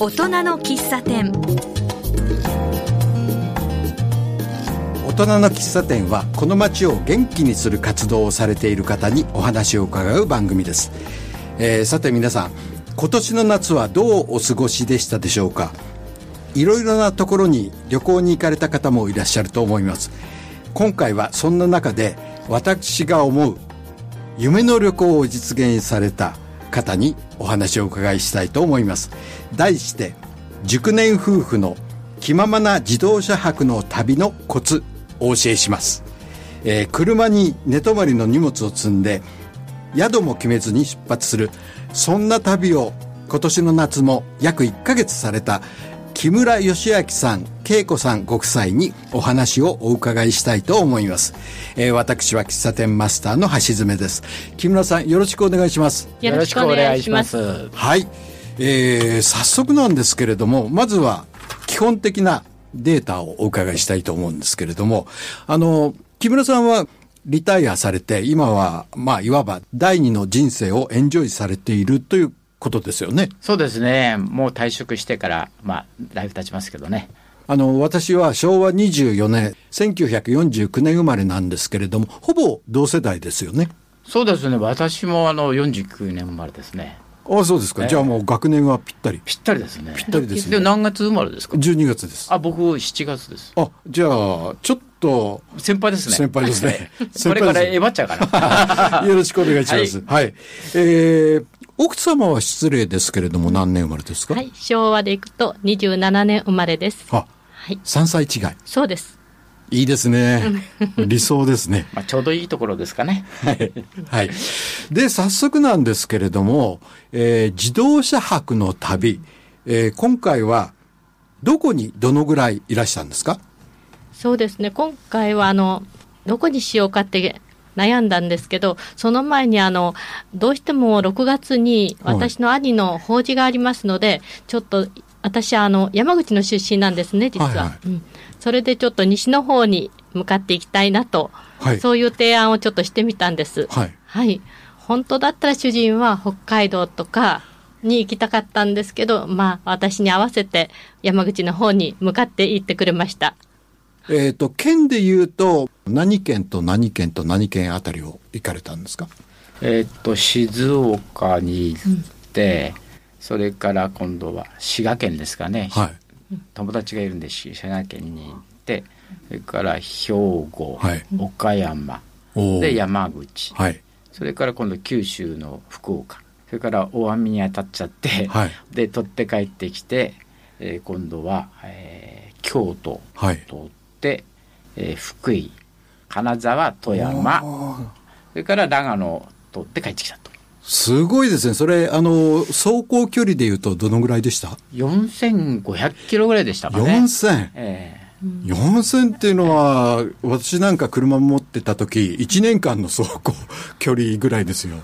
大人の喫茶店。大人の喫茶店はこの街を元気にする活動をされている方にお話を伺う番組です、えーさて皆さん今年の夏はどうお過ごしでしたでしょうか？いろいろなところに旅行に行かれた方もいらっしゃると思います。今回はそんな中で私が思う夢の旅行を実現された方にお話をお伺いしたいと思います。題して熟年夫婦の気ままな自動車泊の旅のコツお教えします、えー車に寝泊まりの荷物を積んで宿も決めずに出発する。そんな旅を今年の夏も約1ヶ月された木村義明さん、恵子さんご夫妻にお話をお伺いしたいと思います。えー私は喫茶店マスターの橋爪です。木村さん、よろしくお願いします。よろしくお願いします。はい。えー早速なんですけれども、まずは基本的なデータをお伺いしたいと思うんですけれども、あの、木村さんはリタイアされて、今は、まあ、いわば第二の人生をエンジョイされているということですよね。そうですね。もう退職してから、まあ、だいぶ経ちますけどね。あの、私は昭和24年、1949年生まれなんですけれども、ほぼ同世代ですよね。そうですね。私もあの49年生まれですね。ああ、そうですか。ええじゃあもう学年はぴったり。ぴったりですね。ぴったりですねで何月生まれですか？12月です。あ、僕7月です。あ、じゃあ、ちょっと、先輩ですね。先輩ですね これからえばっちゃうかな。よろしくお願いします。はい。えー、奥様は失礼ですけれども何年生まれですか？はい、昭和でいくと27年生まれです。あ、はい、3歳違い。そうです。いいですね。理想ですね。まあ、ちょうどいいところですかね。はい。はい。で、早速なんですけれども、えー自動車泊の旅、えー今回は、どこにどのぐらいいらしたんですか？そうですね。今回はあのどこにしようかって悩んだんですけど、その前にあのどうしても6月にはい私の兄の法事がありますので、ちょっと私はあの山口の出身なんですね、実は。はいはいうん、それでちょっと西の方に向かっていきたいなと、はい。そういう提案をちょっとしてみたんです。はい。はい。本当だったら主人は北海道とかに行きたかったんですけど、まあ私に合わせて山口の方に向かって行ってくれました。えっ、と、県で言うと、何県と何県と何県あたりを行かれたんですか？えーっと、静岡に行って、それから今度は滋賀県ですかね。はい。友達がいるんで滋賀県に行ってそれから兵庫、はい。岡山で山口。はい。それから今度九州の福岡。それから大網に当たっちゃって、はい。で取って帰ってきて、えー今度は、えー京都。はい。通って、えー福井金沢富山それから長野通って帰ってきたとすごいですね。それ、あの、走行距離で言うとどのぐらいでした？4500キロぐらいでしたかね ?4000。え4000っていうのは、私なんか車持ってた時、1年間の走行距離ぐらいですよ。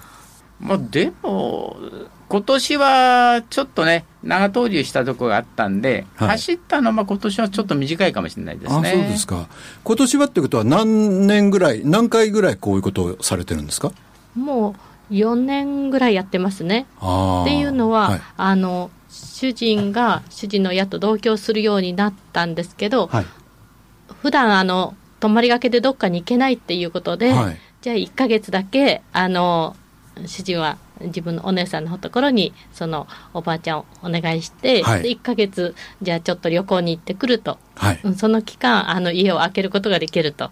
ーまあでも今年はちょっとね長投入したとこがあったんで、はい走ったのはまあ今年はちょっと短いかもしれないですねあ、そうですか。今年はってことは何年ぐらい、何回ぐらいこういうことをされてるんですか？もう4年ぐらいやってますね。っていうのは、はい。あの主人が主人の親と同居するようになったんですけど、はい。普段あの泊まりがけでどっかに行けないっていうことで、はいじゃあ1ヶ月だけあの主人は自分のお姉さんのところにそのおばあちゃんをお願いして、はいで1ヶ月じゃあちょっと旅行に行ってくると、はい。うんその期間あの家を空けることができると。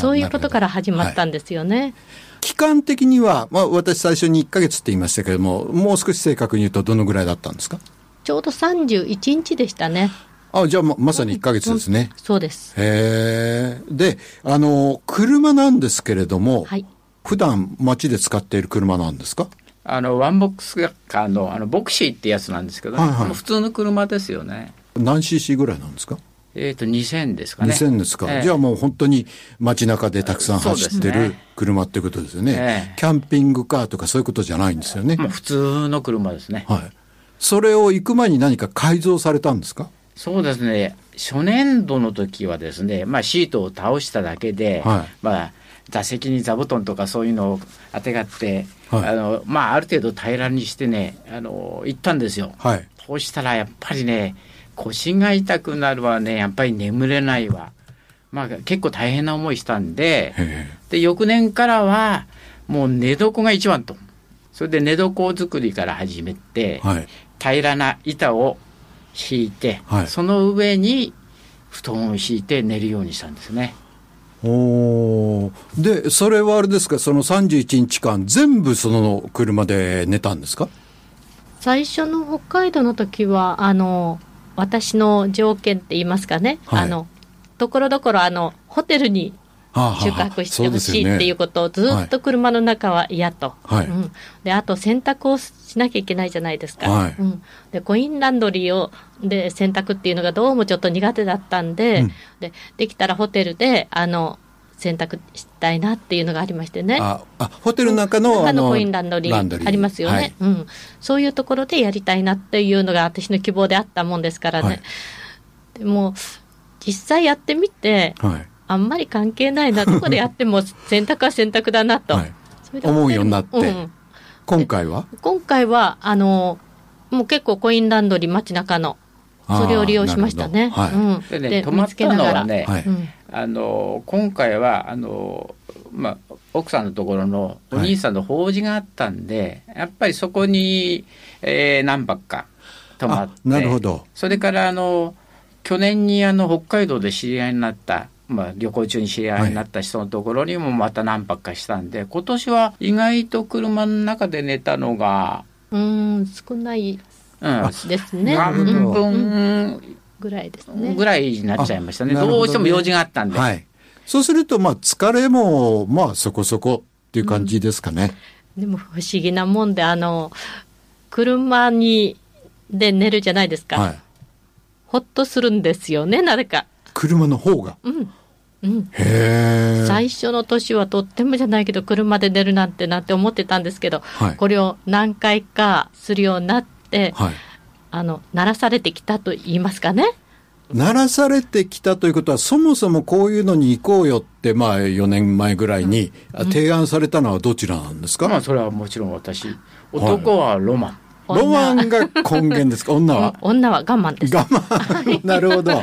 そういうことから始まったんんですよね。期間的には、まあ私最初に1ヶ月って言いましたけれども、もう少し正確に言うとどのぐらいだったんですか？ちょうど31日でしたね。あ、じゃあままさに1ヶ月ですね。そうです。へえ。で、あの、車なんですけれども、はい。普段街で使っている車なんですか？あのワンボックスカーのあのボクシーってやつなんですけど、ね。はいはい。普通の車ですよね。何 cc ぐらいなんですか？えっ、と2000ですかね。2000ですか、ええ。じゃあもう本当に街中でたくさん走ってる車ってことですよね。ええ。キャンピングカーとかそういうことじゃないんですよね、もう普通の車ですね、はい。それを行く前に何か改造されたんですか？そうですね。初年度の時はですね、まあ、シートを倒しただけで、はい。まあ、座席に座布団とかそういうのをあてがって、はいあのまあ、ある程度平らにしてねあの行ったんですよはいそうしたらやっぱりね、腰が痛くなるわね、やっぱり眠れないわ。まあ結構大変な思いしたんで、へで、翌年からは、もう寝床が一番と。それで寝床作りから始めて、えはい。平らな板を敷いて、はいその上に布団を敷いて寝るようにしたんですね。おー。で、それはあれですか、その31日間、全部その車で寝たんですか？最初の北海道の時はあの私の条件って言いますかね、はい。あのところどころあのホテルに宿泊してほしいっていうことをずっと車の中は嫌と、はい。うん、であと洗濯をしなきゃいけないじゃないですか、はい。うん、でコインランドリーをで洗濯っていうのがどうもちょっと苦手だったんで,、うん。でできたらホテルであの洗濯したいなっていうのがありましてね。ああホテルの中の中あののコインランドリー。ありますよね、はい。うん、そういうところでやりたいなっていうのが私の希望であったもんですからね、はい。でも実際やってみてはいあんまり関係ないな。どこでやっても 選択は選択だなと、はい。思うようになって。うん。今回は？今回はあのもう結構コインランドリー街中のそれを利用しましたね。あーなるほど。うん。でね、で泊まったのはね、はい。うん。あの今回はあの、まあ、奥さんのところのお兄さんの法事があったんで、やっぱりそこに、えー何泊か泊まってあなるほど。それからあの去年にあの北海道で知り合いになった、まあ、旅行中に知り合いになった人のところにもまた何泊かしたんで、今年は意外と車の中で寝たのが、うん少ないうん、ですね。半分ぐらいですね。ぐらいになっちゃいましたね。どねどうしても用事があったんで。はいそうするとまあ疲れもまあそこそこっていう感じですかね、でも不思議なもんで、あの、車に、で寝るじゃないですか。はいほっとするんですよね、なぜか。車の方がうん。最初の年はとってもじゃないけど、車で寝るなんてなんて思ってたんですけど、はい。これを何回かするようになって、はい。あの、鳴らされてきたと言いますかね。鳴らされてきたということは、そもそもこういうのに行こうよって、まあ4年前ぐらいにあ提案されたのはどちらなんですか、まあそれはもちろん私。男はロマン。ロマンが根源ですか？女は？女は我慢です。我慢。なるほど。は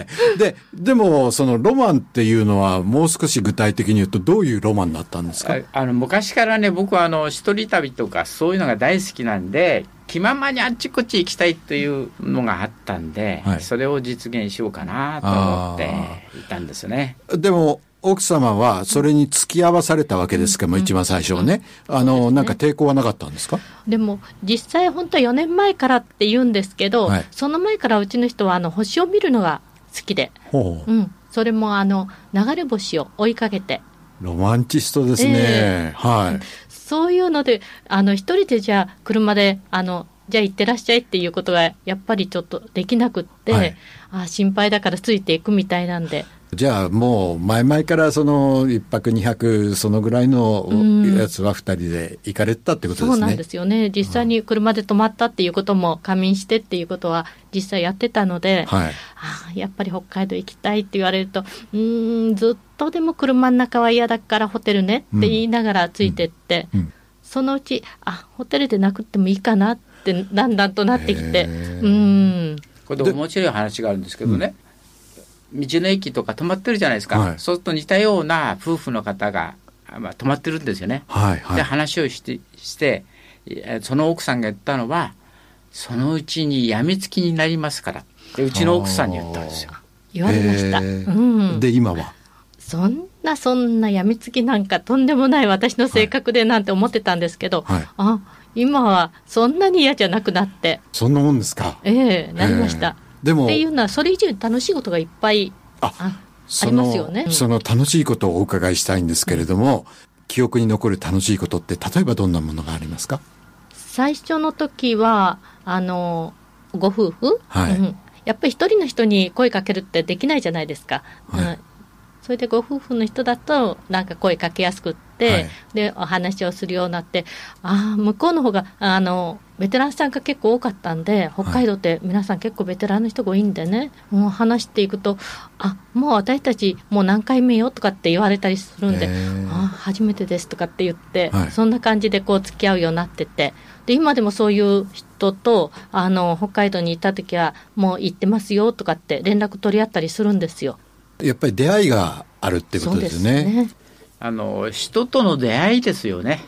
い。で、でも、そのロマンっていうのは、もう少し具体的に言うと、どういうロマンだったんですか？ああの昔からね僕はあの一人旅とかそういうのが大好きなんで気ままにあっちこっち行きたいというのがあったんで、はいそれを実現しようかなと思っていたんですね。でも、奥様はそれに付き合わされたわけですけども、一番最初はね。あの、なんか抵抗はなかったんですか？でも実際本当は4年前からって言うんですけど、はい。その前からうちの人はあの星を見るのが好きで、ほう。うん、それもあの流れ星を追いかけて。ロマンチストですね。え。はい。そういうのであの一人でじゃあ車であのじゃあ行ってらっしゃいっていうことがやっぱりちょっとできなくって、はい。あ心配だからついていくみたいなんでじゃあもう前々からその一泊二泊そのぐらいのうん。やつは二人で行かれてたってことですね。そうなんですよね。実際に車で泊まったっていうことも仮眠してっていうことは実際やってたので、はい。ああやっぱり北海道行きたいって言われると、うーん、ずっとでも車の中は嫌だからホテルねって言いながらついてって、うんそのうち、あホテルでなくってもいいかなってだんだんとなってきて、うー。ん、これで面白い話があるんですけどね、道の駅とか泊まってるじゃないですか、はいそうすると似たような夫婦の方が、あまあ、泊まってるんですよね。はい。はい。で話をしてしてえその奥さんが言ったのはそのうちにやみつきになりますからってうちの奥さんに言ったんですよ。言われました。うん、で、今は？そんなそんなやみつきなんかとんでもない私の性格でなんて思ってたんですけど、はい。あ今はそんなに嫌じゃなくなって、そんなもんですか。ええなりました。えーでもっていうのはそれ以上に楽しいことがいっぱいあありますよね。の、その楽しいことをお伺いしたいんですけれども、記憶に残る楽しいことって、例えばどんなものがありますか？最初の時はあのご夫婦、はい。うん。やっぱり一人の人に声かけるってできないじゃないですか、はい。うん。それでご夫婦の人だとなんか声かけやすくって、はい。でお話をするようになってああ向こうの方があのベテランさんが結構多かったんで北海道って皆さん結構ベテランの人が多いんでね、もう話していくとあもう私たちもう何回目よとかって言われたりするんであ初めてですとかって言って、はい。そんな感じでこう付き合うようになってて。で今でもそういう人とあの北海道に行った時はもう行ってますよとかって連絡取り合ったりするんですよ。やっぱり出会いがあるってことですね。あの人との出会いですよね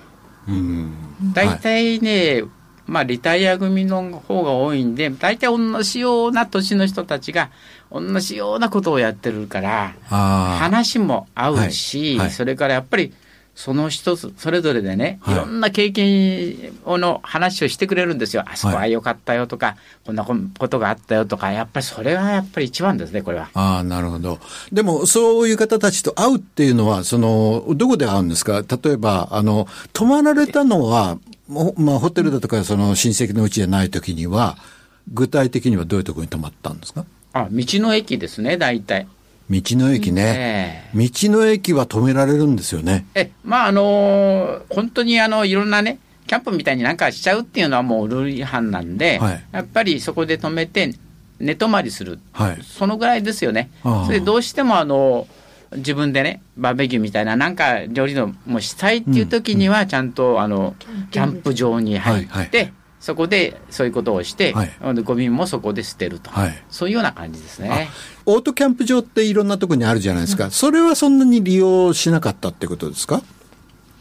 うん。大体ね、まあリタイア組の方が多いんで大体同じような年の人たちが同じようなことをやってるから。話も合うし、はいはいそれからやっぱりその人それぞれでね、はいい、ろんな経験の話をしてくれるんですよ。あそこは良かったよとか、こんなことがあったよとか、やっぱりそれはやっぱり一番ですね、これは。ああ、なるほど。でも、そういう方たちと会うっていうのは、その、どこで会うんですか？例えば、あの、泊まられたのは、もまあ、ホテルだとか、その、親戚のうちじゃない時には、具体的にはどういうところに泊まったんですか？あ、道の駅ですね、大体。道の駅ね。え道の駅は止められるんですよね。ええ、まああの本当にあのいろんなね、キャンプみたいになんかしちゃうっていうのはもうルール違反なんで、はいやっぱりそこで止めて寝泊まりする。はい。そのぐらいですよね。それでどうしてもあの自分でねバーベキューみたいななんか料理のもしたいっていう時にはちゃんとあのキャンプ場に入って、はいはいそこでそういうことをして、はい。でゴミもそこで捨てると、はい。そういうような感じですね。オートキャンプ場っていろんなところにあるじゃないですか。それはそんなに利用しなかったってことですか？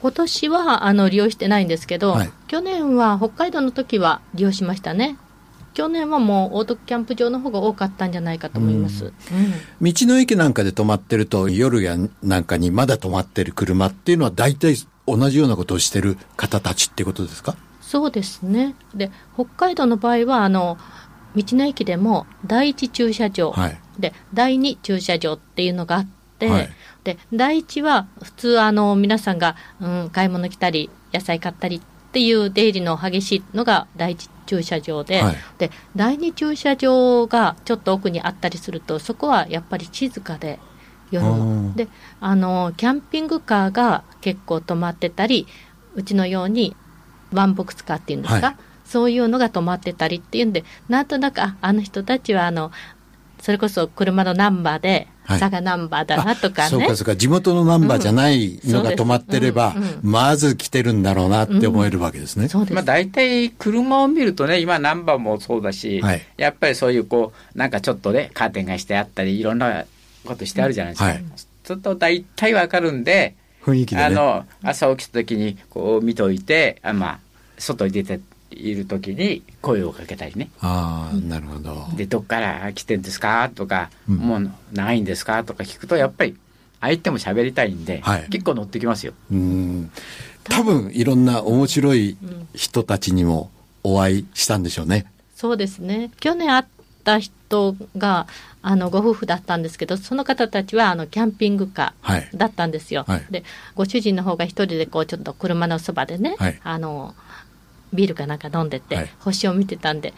今年はあの利用してないんですけど、はい。去年は北海道の時は利用しましたね。去年はもうオートキャンプ場の方が多かったんじゃないかと思います。うん。道の駅なんかで止まってると、夜やなんかにまだ止まってる車っていうのは大体同じようなことをしてる方たちってことですか？そうですね。で、北海道の場合は、あの、道の駅でも第一駐車場、はい。で、第二駐車場っていうのがあって、はい。で、第一は普通、あの、皆さんが、うん、買い物来たり、野菜買ったりっていう出入りの激しいのが第一駐車場で、はい。で、第二駐車場がちょっと奥にあったりすると、そこはやっぱり静かで、夜あー。であのキャンピングカーが結構止まってたりうちのようにワンボックスカーっていうんですか、はい。そういうのが止まってたりっていうんでなんとなくああの人たちはあのそれこそ車のナンバーではい。佐賀ナンバーだなとかね、そうかそうか、地元のナンバーじゃないのがうん止まってればそうですうん、まず来てるんだろうなって思えるわけですね。そうです、まあ、大体車を見るとね今ナンバーもそうだし、はい。やっぱりそういうこうなんかちょっとねカーテンがしてあったりいろんなことしてあるじゃないですか、はい。ちょっと大体わかるんで雰囲気でね。あの朝起きた時にこう見といてあ、まあ、外に出ている時に声をかけたりねああ、なるほど。でどっから来てんですか？とか、うんもう長いんですか？とか聞くとやっぱり相手も喋りたいんで、はい結構乗ってきますよ。うん。多分、いろんな面白い人たちにもお会いしたんでしょうね。そうですね去年会った人があのご夫婦だったんですけどその方たちはあのキャンピングカはい。ーだったんですよ、はい。でご主人の方が一人でこうちょっと車のそばでね、はい。あのビールかなんか飲んでて、はい。星を見てたんで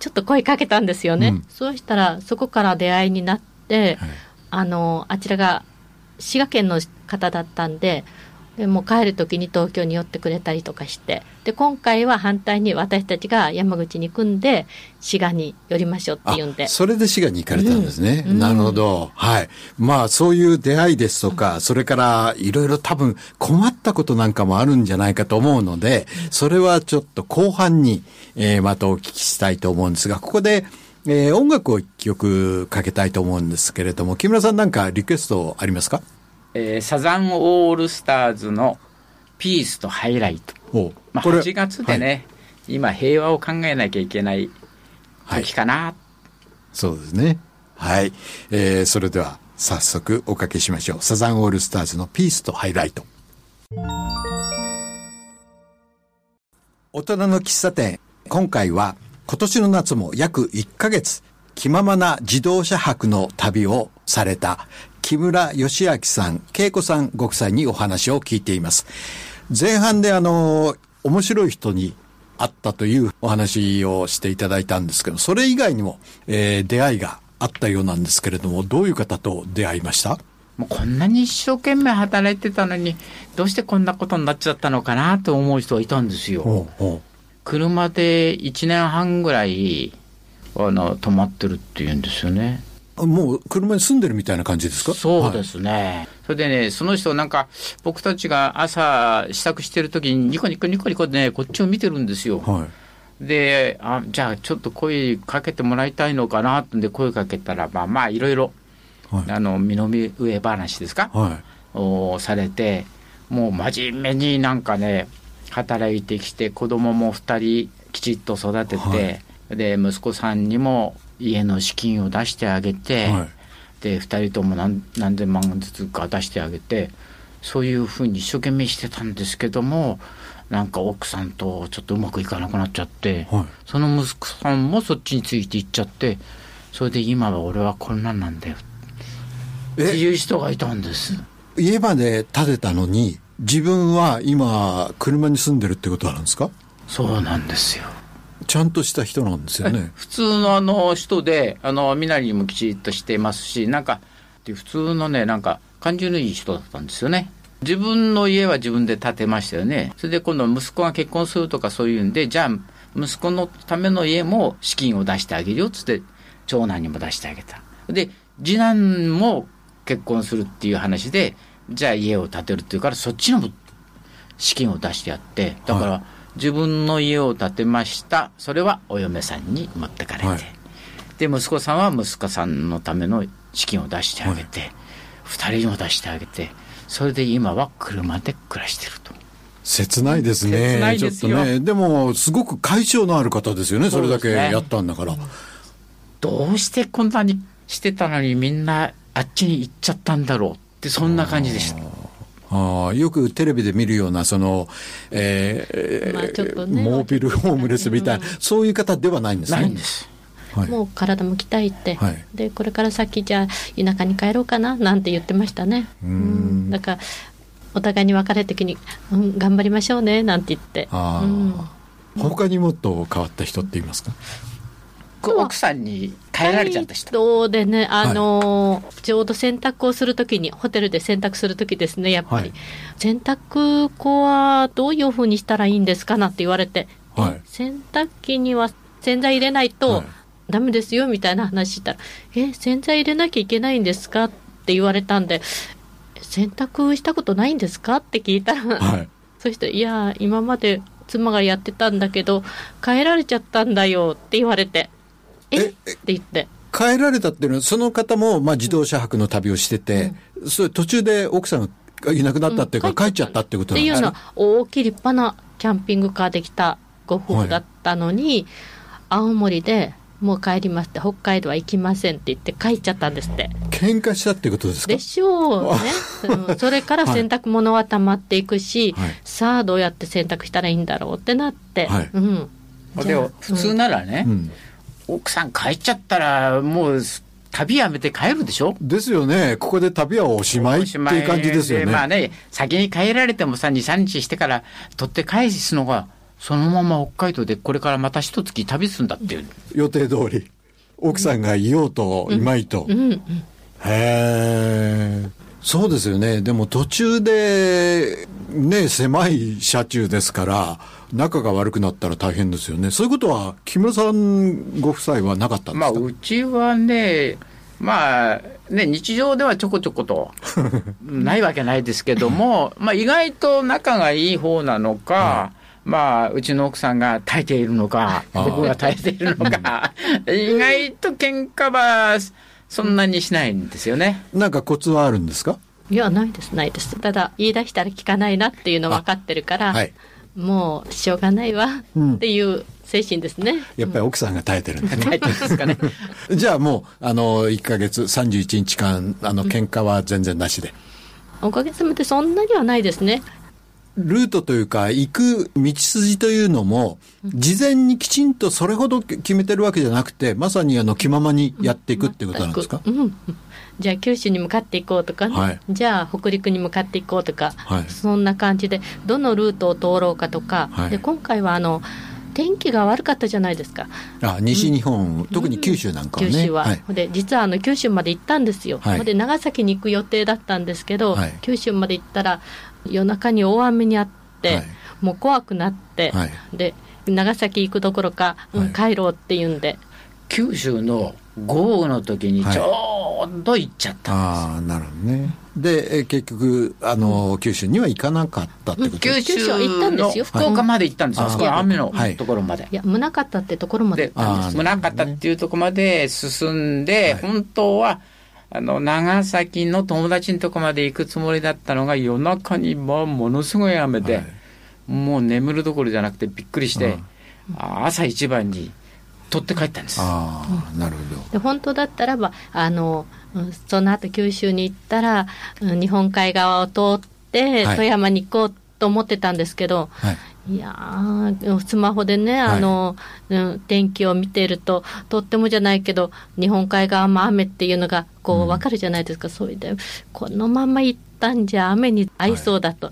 ちょっと声かけたんですよね、うん。そうしたらそこから出会いになって、はい。あのあちらが滋賀県の方だったんででもう帰る時に東京に寄ってくれたりとかしてで今回は反対に私たちが山口に組んで滋賀に寄りましょうっていうんであそれで滋賀に行かれたんですね。うんなるほど。はい。まあ、そういう出会いですとか、それから、いろいろ多分困ったことなんかもあるんじゃないかと思うので、それはちょっと後半に、えーまたお聞きしたいと思うんですが、ここで、えー音楽を一曲かけたいと思うんですけれども、木村さんなんかリクエストありますか？えーサザンオールスターズのピースとハイライト。おまあ、これ8月でね、今平和を考えなきゃいけない時かな。そうですね。はい。えーそれでは早速おかけしましょう。サザンオールスターズのピースとハイライト。大人の喫茶店。今回は今年の夏も約1ヶ月気ままな自動車泊の旅をされた木村義明さん、恵子さんご夫妻にお話を聞いています。前半であの、面白い人に会ったというお話をしていただいたんですけど、それ以外にも、えー出会いがあったようなんですけれども、どういう方と出会いました？もうこんなに一生懸命働いてたのにどうしてこんなことになっちゃったのかなと思う人がいたんですよ。ほうほ車で1年半ぐらいあの止まってるって言うんですよね。うもう車に住んでるみたいな感じですか？そうですね、それでねその人なんか僕たちが朝支度してる時にニコニコニコニコでねこっちを見てるんですよ。はい、はいであじゃあちょっと声かけてもらいたいのかなってんで声かけたらまあまあいろいろはい。あの身の上話ですか、はい。をされてもう真面目になんかね働いてきて子供も2人きちっと育てて、はい。で息子さんにも家の資金を出してあげて、はいで2人とも何何千万ずつか出してあげてそういうふうに一生懸命してたんですけどもなんか奥さんとちょっとうまくいかなくなっちゃって、はいその息子さんもそっちについていっちゃってそれで今は俺はこんなんなんだよってえいう人がいたんです。家まで建てたのに自分は今車に住んでるってことなんですか？そうなんですよ。ちゃんとした人なんですよね普通のあの人で、あの、身なりもきちっとしてますし、なんか、で普通のね、なんか、感じのいい人だったんですよね。自分の家は自分で建てましたよね。それで今度息子が結婚するとかそういうんで、じゃあ、息子のための家も資金を出してあげるよっつって、長男にも出してあげた。で、次男も結婚するっていう話で、じゃあ家を建てるっていうから、そっちのも資金を出してやって、だから、は自分の家を建てました。それはお嫁さんに持ってかれて。はいで、息子さんは息子さんのための資金を出してあげて、二、人にも出してあげて、それで今は車で暮らしてると。切ないですね切ないですよちょっとねでもすごく解消のある方ですよねそれだけやったんだから、どうしてこんなにしてたのにみんなあっちに行っちゃったんだろうって、そんな感じでした。ああよくテレビで見るようなその、えーまあちょっとねモービルホームレスみたいな、そういう方ではないんですね。ないんです。はい、もう体も鍛えて、はい。でこれから先じゃあ田舎に帰ろうかななんて言ってましたね。うん。だからお互いに別れた時に、うん、頑張りましょうねなんて言って。ああ、うん。他にもっと変わった人って言いますか？奥さんに帰られちゃった人。でね、あのーちょうど洗濯をするときに、ホテルで洗濯するときですね、やっぱり、はい。洗濯粉はどういうふうにしたらいいんですかなんて言われて、はい。え洗濯機には洗剤入れないはとい。ダメですよみたいな話したら、え、洗剤入れなきゃいけないんですかって言われたんで、洗濯したことないんですかって聞いたら、はい。そして、いや、今まで妻がやってたんだけど、帰られちゃったんだよって言われて、ええって言って。帰られたっていうのはその方も、まあ、自動車泊の旅をしてて、それ途中で奥さんがいなくなったっていうか、うん。帰っちゃったってことなんですね。っていうのは大きい立派なキャンピングカーで来たご夫婦だったのに、青森でもう帰りますって北海道は行きませんって言って帰っちゃったんですって。喧嘩したってことですか？でしょうね。うんそれから 洗濯物は溜まっていくし、はい。さあどうやって洗濯したらいいんだろうってなって、はい。うん、じでも普通ならね、うん奥さん帰っちゃったらもう旅やめて帰るでしょ？ですよね。ここで旅はおしまいっていう感じですよね。まあね、先に帰られてもさ、2、3日してから取って返すのが、そのまま北海道でこれからまた一月旅するんだっていう。予定通り。奥さんがいようといまいと。うんうんへえ。そうですよね。でも途中で、ね、狭い車中ですから、仲が悪くなったら大変ですよね。そういうことは、木村さんご夫妻はなかったんでまあ、すか、うちはね、まあ、ね、日常ではちょこちょこと、ないわけないですけども、まあ、意外と仲がいい方なのか、まあ、うちの奥さんが耐えているのか、ああ僕が耐えているのか、意外と喧嘩はそんなにしないんですよね。なんかコツはあるんですか？いやないですないですただ言い出したら聞かないなっていうの分かってるから、はい。もうしょうがないわうんっていう精神ですね。やっぱり奥さんが耐えてるんですね。耐えてるんですかね。じゃあもう、あの、1ヶ月、31日間、あの、喧嘩は全然なしで。おかげさまでそんなにはないですね。ルートというか、行く道筋というのも、事前にきちんとそれほど決めてるわけじゃなくて、まさにあの、気ままにやっていくっていうことなんですか、全くうん。じゃあ九州に向かっていこうとかね、はい。じゃあ北陸に向かっていこうとか、はい。そんな感じでどのルートを通ろうかとか、はい。で今回はあの天気が悪かったじゃないですか。あ西日本、うん、特に九州なんかはね。九州は。はい、で実はあの九州まで行ったんですよ。はい、で長崎に行く予定だったんですけど、はい、九州まで行ったら夜中に大雨にあって、もう怖くなって、で長崎行くどころか、うん、帰ろうっていうんで。九州の豪雨の時にちょうど行っちゃったんです、ああなるほどね。でえ結局あの、九州には行かなかったってこと？九州は行ったんですよ。福岡まで行ったんですよ、はい、あ雨のところまで、い、や宗方ってところまで。行ったんです宗方っていうところまで進んで、本当はあの長崎の友達のとこまで行くつもりだったのが夜中にもものすごい雨で、もう眠るどころじゃなくてびっくりして、朝一番に取って帰ったんです。あなるほど。で本当だったらばあのその後九州に行ったら日本海側を通って富山に行こうと思ってたんですけど、はい、いやスマホでねあの、はい、天気を見ているととってもじゃないけど日本海側も雨っていうのがこう分かるじゃないですか、うん、それでこのまま行ったんじゃ雨に合いそうだと、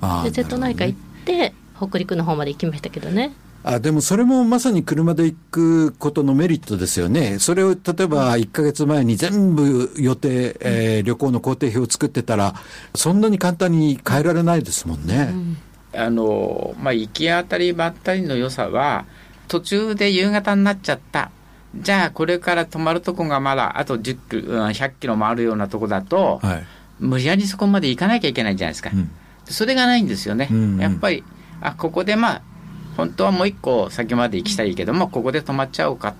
はい、で瀬戸内海行って、北陸の方まで行きましたけどね。あでもそれもまさに車で行くことのメリットですよね。それを例えば1か月前に全部予定、えー、旅行の工程表を作ってたら、そんなに簡単に変えられないですもんね。うん、あの、まあ、行き当たりばったりの良さは、途中で夕方になっちゃった。じゃあこれから泊まるとこがまだあと10キロ、100キロもあるようなとこだと、はい、無理やりそこまで行かなきゃいけないじゃないですか。うん、それがないんですよね。うんうん、やっぱり、あ、ここでまあ、本当はもう一個先まで行きたいけどもここで止まっちゃおうか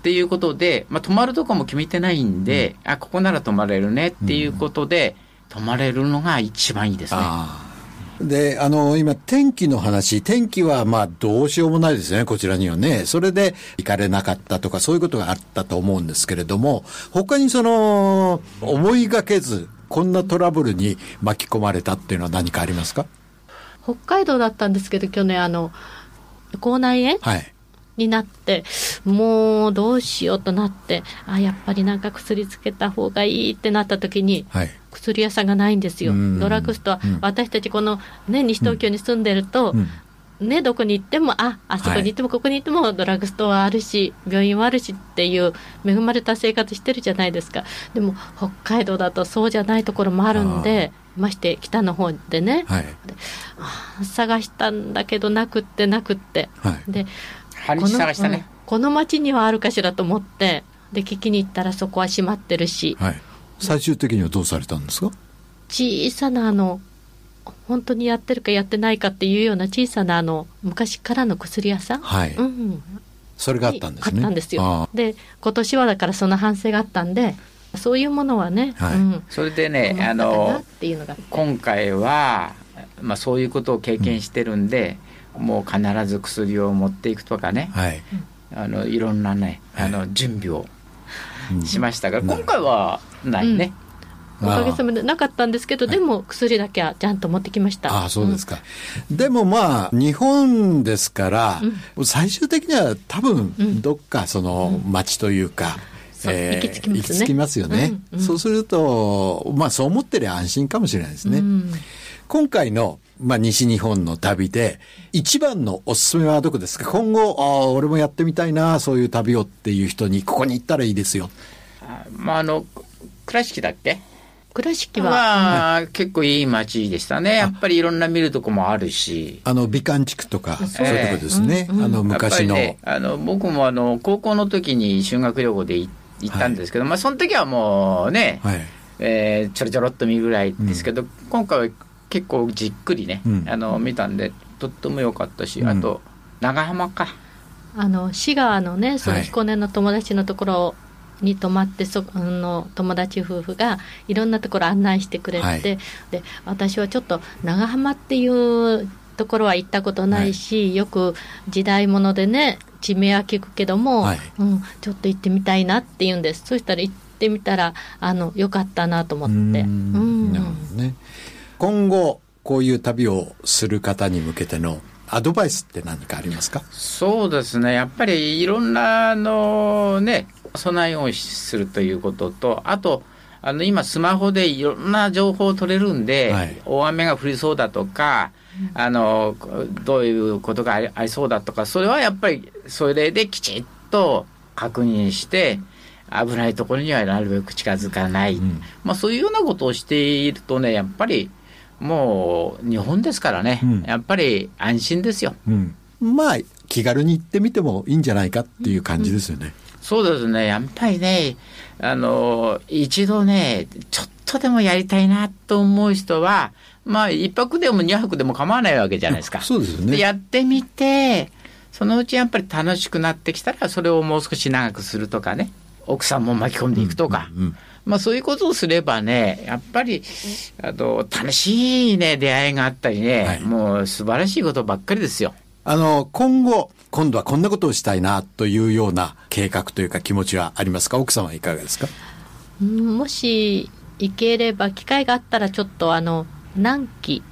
っていうことで、まあ、泊まるとこも決めてないんで、うん、あここなら泊まれるねっていうことで、泊まれるのが一番いいですね。で、あの、今、天気の話、天気はまあ、どうしようもないですね、こちらにはね。それで行かれなかったとか、そういうことがあったと思うんですけれども、他にその、思いがけず、こんなトラブルに巻き込まれたっていうのは何かありますか？北海道だったんですけど去年あの口内炎、はい、になってもうどうしようとなってあやっぱりなんか薬つけた方がいいってなった時に、はい、薬屋さんがないんですよ。ドラッグストア、うん、私たちこの、ね、西東京に住んでると、うん。ね、どこに行ってもああそこに行ってもここに行ってもドラッグストアあるし病院はあるしっていう恵まれた生活してるじゃないですか。でも北海道だとそうじゃないところもあるんでまして北の方でね、はい、探したんだけどなくってなくって、はい、でこの,、ね、この町にはあるかしらと思ってで聞きに行ったらそこは閉まってるし、はい、最終的にはどうされたんですか？小さなあの本当にやってるかやってないかっていうような小さなあの昔からの薬屋さん、はい。うん、それがあったんですね。あったんですよ。で今年はだからその反省があったんでそういうものはね、はい、うん、それでねあの今回は、まあ、そういうことを経験してるんで、うん、もう必ず薬を持っていくとかね、はい、あのいろんなねあの準備をしましたが、うん、今回はないね。おかげさまでなかったんですけど、でも薬だけはちゃんと持ってきました。ああ、そうですか。うん、でもまあ、日本ですから、うん、最終的には多分、どっかその町というか、えー、行き着きますね。行き着きますよね。うんうん、そうすると、まあそう思ってりゃ安心かもしれないですね。うん、今回の、まあ西日本の旅で、一番のおすすめはどこですか？今後、ああ、俺もやってみたいな、そういう旅をっていう人に、ここに行ったらいいですよ。あまああの、倉敷だっけ？倉敷は、まあ、結構いい街でしたね。やっぱりいろんな見るとこもあるし。あの、美観地区とか、そういうとこですね。あの、昔の。ね、あの、僕もあの、高校の時に修学旅行で行って、行ったんですけど、はい、まあその時はもうね、はい、えー、ちょろちょろっと見るぐらいですけど、うん、今回は結構じっくりね、うん、あの見たんでとっても良かったし、うん、あと長浜か。あの滋賀のねその彦根の友達のところに泊まってその友達夫婦がいろんなところ案内してくれて、はい、で私はちょっと長浜っていうところは行ったことないし、はい、よく時代物でね地名は聞くけども、はい、うん、ちょっと行ってみたいなって言うんです。そしたら行ってみたらあのよかったなと思って。うん。なるほどね、今後こういう旅をする方に向けてのアドバイスって何かありますか？そうですね。やっぱりいろんなのね備えをするということとあとあの今スマホでいろんな情報を取れるんで、はい、大雨が降りそうだとかあのどういうことがありそうだとかそれはやっぱりそれできちっと確認して危ないところにはなるべく近づかない、んまあ、そういうようなことをしているとねやっぱりもう日本ですからね、うんやっぱり安心ですよ。うん。まあ、気軽に行ってみてもいいんじゃないかっていう感じですよね。そうですね、やっぱりね、あの、一度ね、ちょっとでもやりたいなと思う人は、まあ、一泊でも二泊でも構わないわけじゃないですか。そうですよね。でやってみて、そのうちやっぱり楽しくなってきたら、それをもう少し長くするとかね、奥さんも巻き込んでいくとか、うんうん。まあそういうことをすればね、やっぱり、あの、楽しいね、出会いがあったりね、はい。もう素晴らしいことばっかりですよ。あの、今後、今度はこんなことをしたいなというような計画というか気持ちはありますか？奥様はいかがですか？うんもし行ければ機会があったらちょっとあの南紀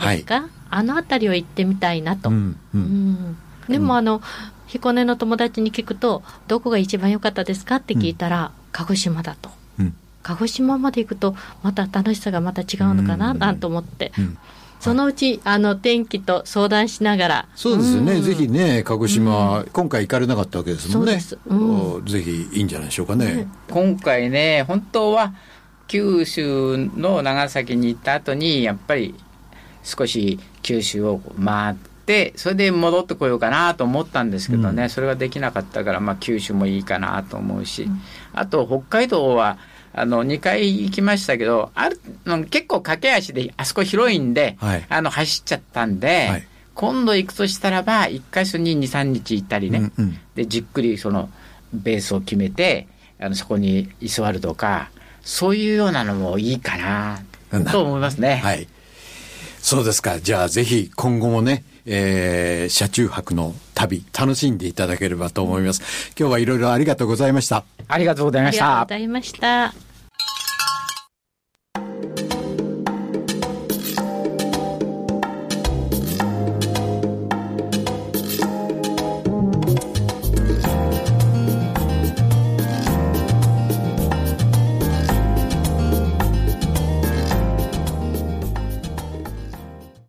ですか、あの辺りを行ってみたいなと、うんううん。んでもあの彦根の友達に聞くとどこが一番良かったですか？って聞いたら、鹿児島だと。うん。鹿児島まで行くとまた楽しさがまた違うのかな、うんなんと思って、うんそのうちあの天気と相談しながら。そうですよね、ん。ぜひね、鹿児島、今回行かれなかったわけですもんね。そうです。うん。おぜひいいんじゃないでしょうかね。今回ね本当は九州の長崎に行った後にやっぱり少し九州を回ってそれで戻ってこようかなと思ったんですけどね、うん。それができなかったから、まあ、九州もいいかなと思うし、あと北海道はあの2回行きましたけどあるの結構駆け足であそこ広いんで、はいあの走っちゃったんで、はい今度行くとしたらば1箇所に23日行ったりね、うんうんでじっくりそのベースを決めてあのそこに居座るとかそういうようなのもいいかななと思いますね。はい。そうですか。じゃあぜひ今後もね、えー、車中泊の旅、楽しんでいただければと思います。今日はいろいろありがとうございました。ありがとうございあましたりがとうご。ざいました。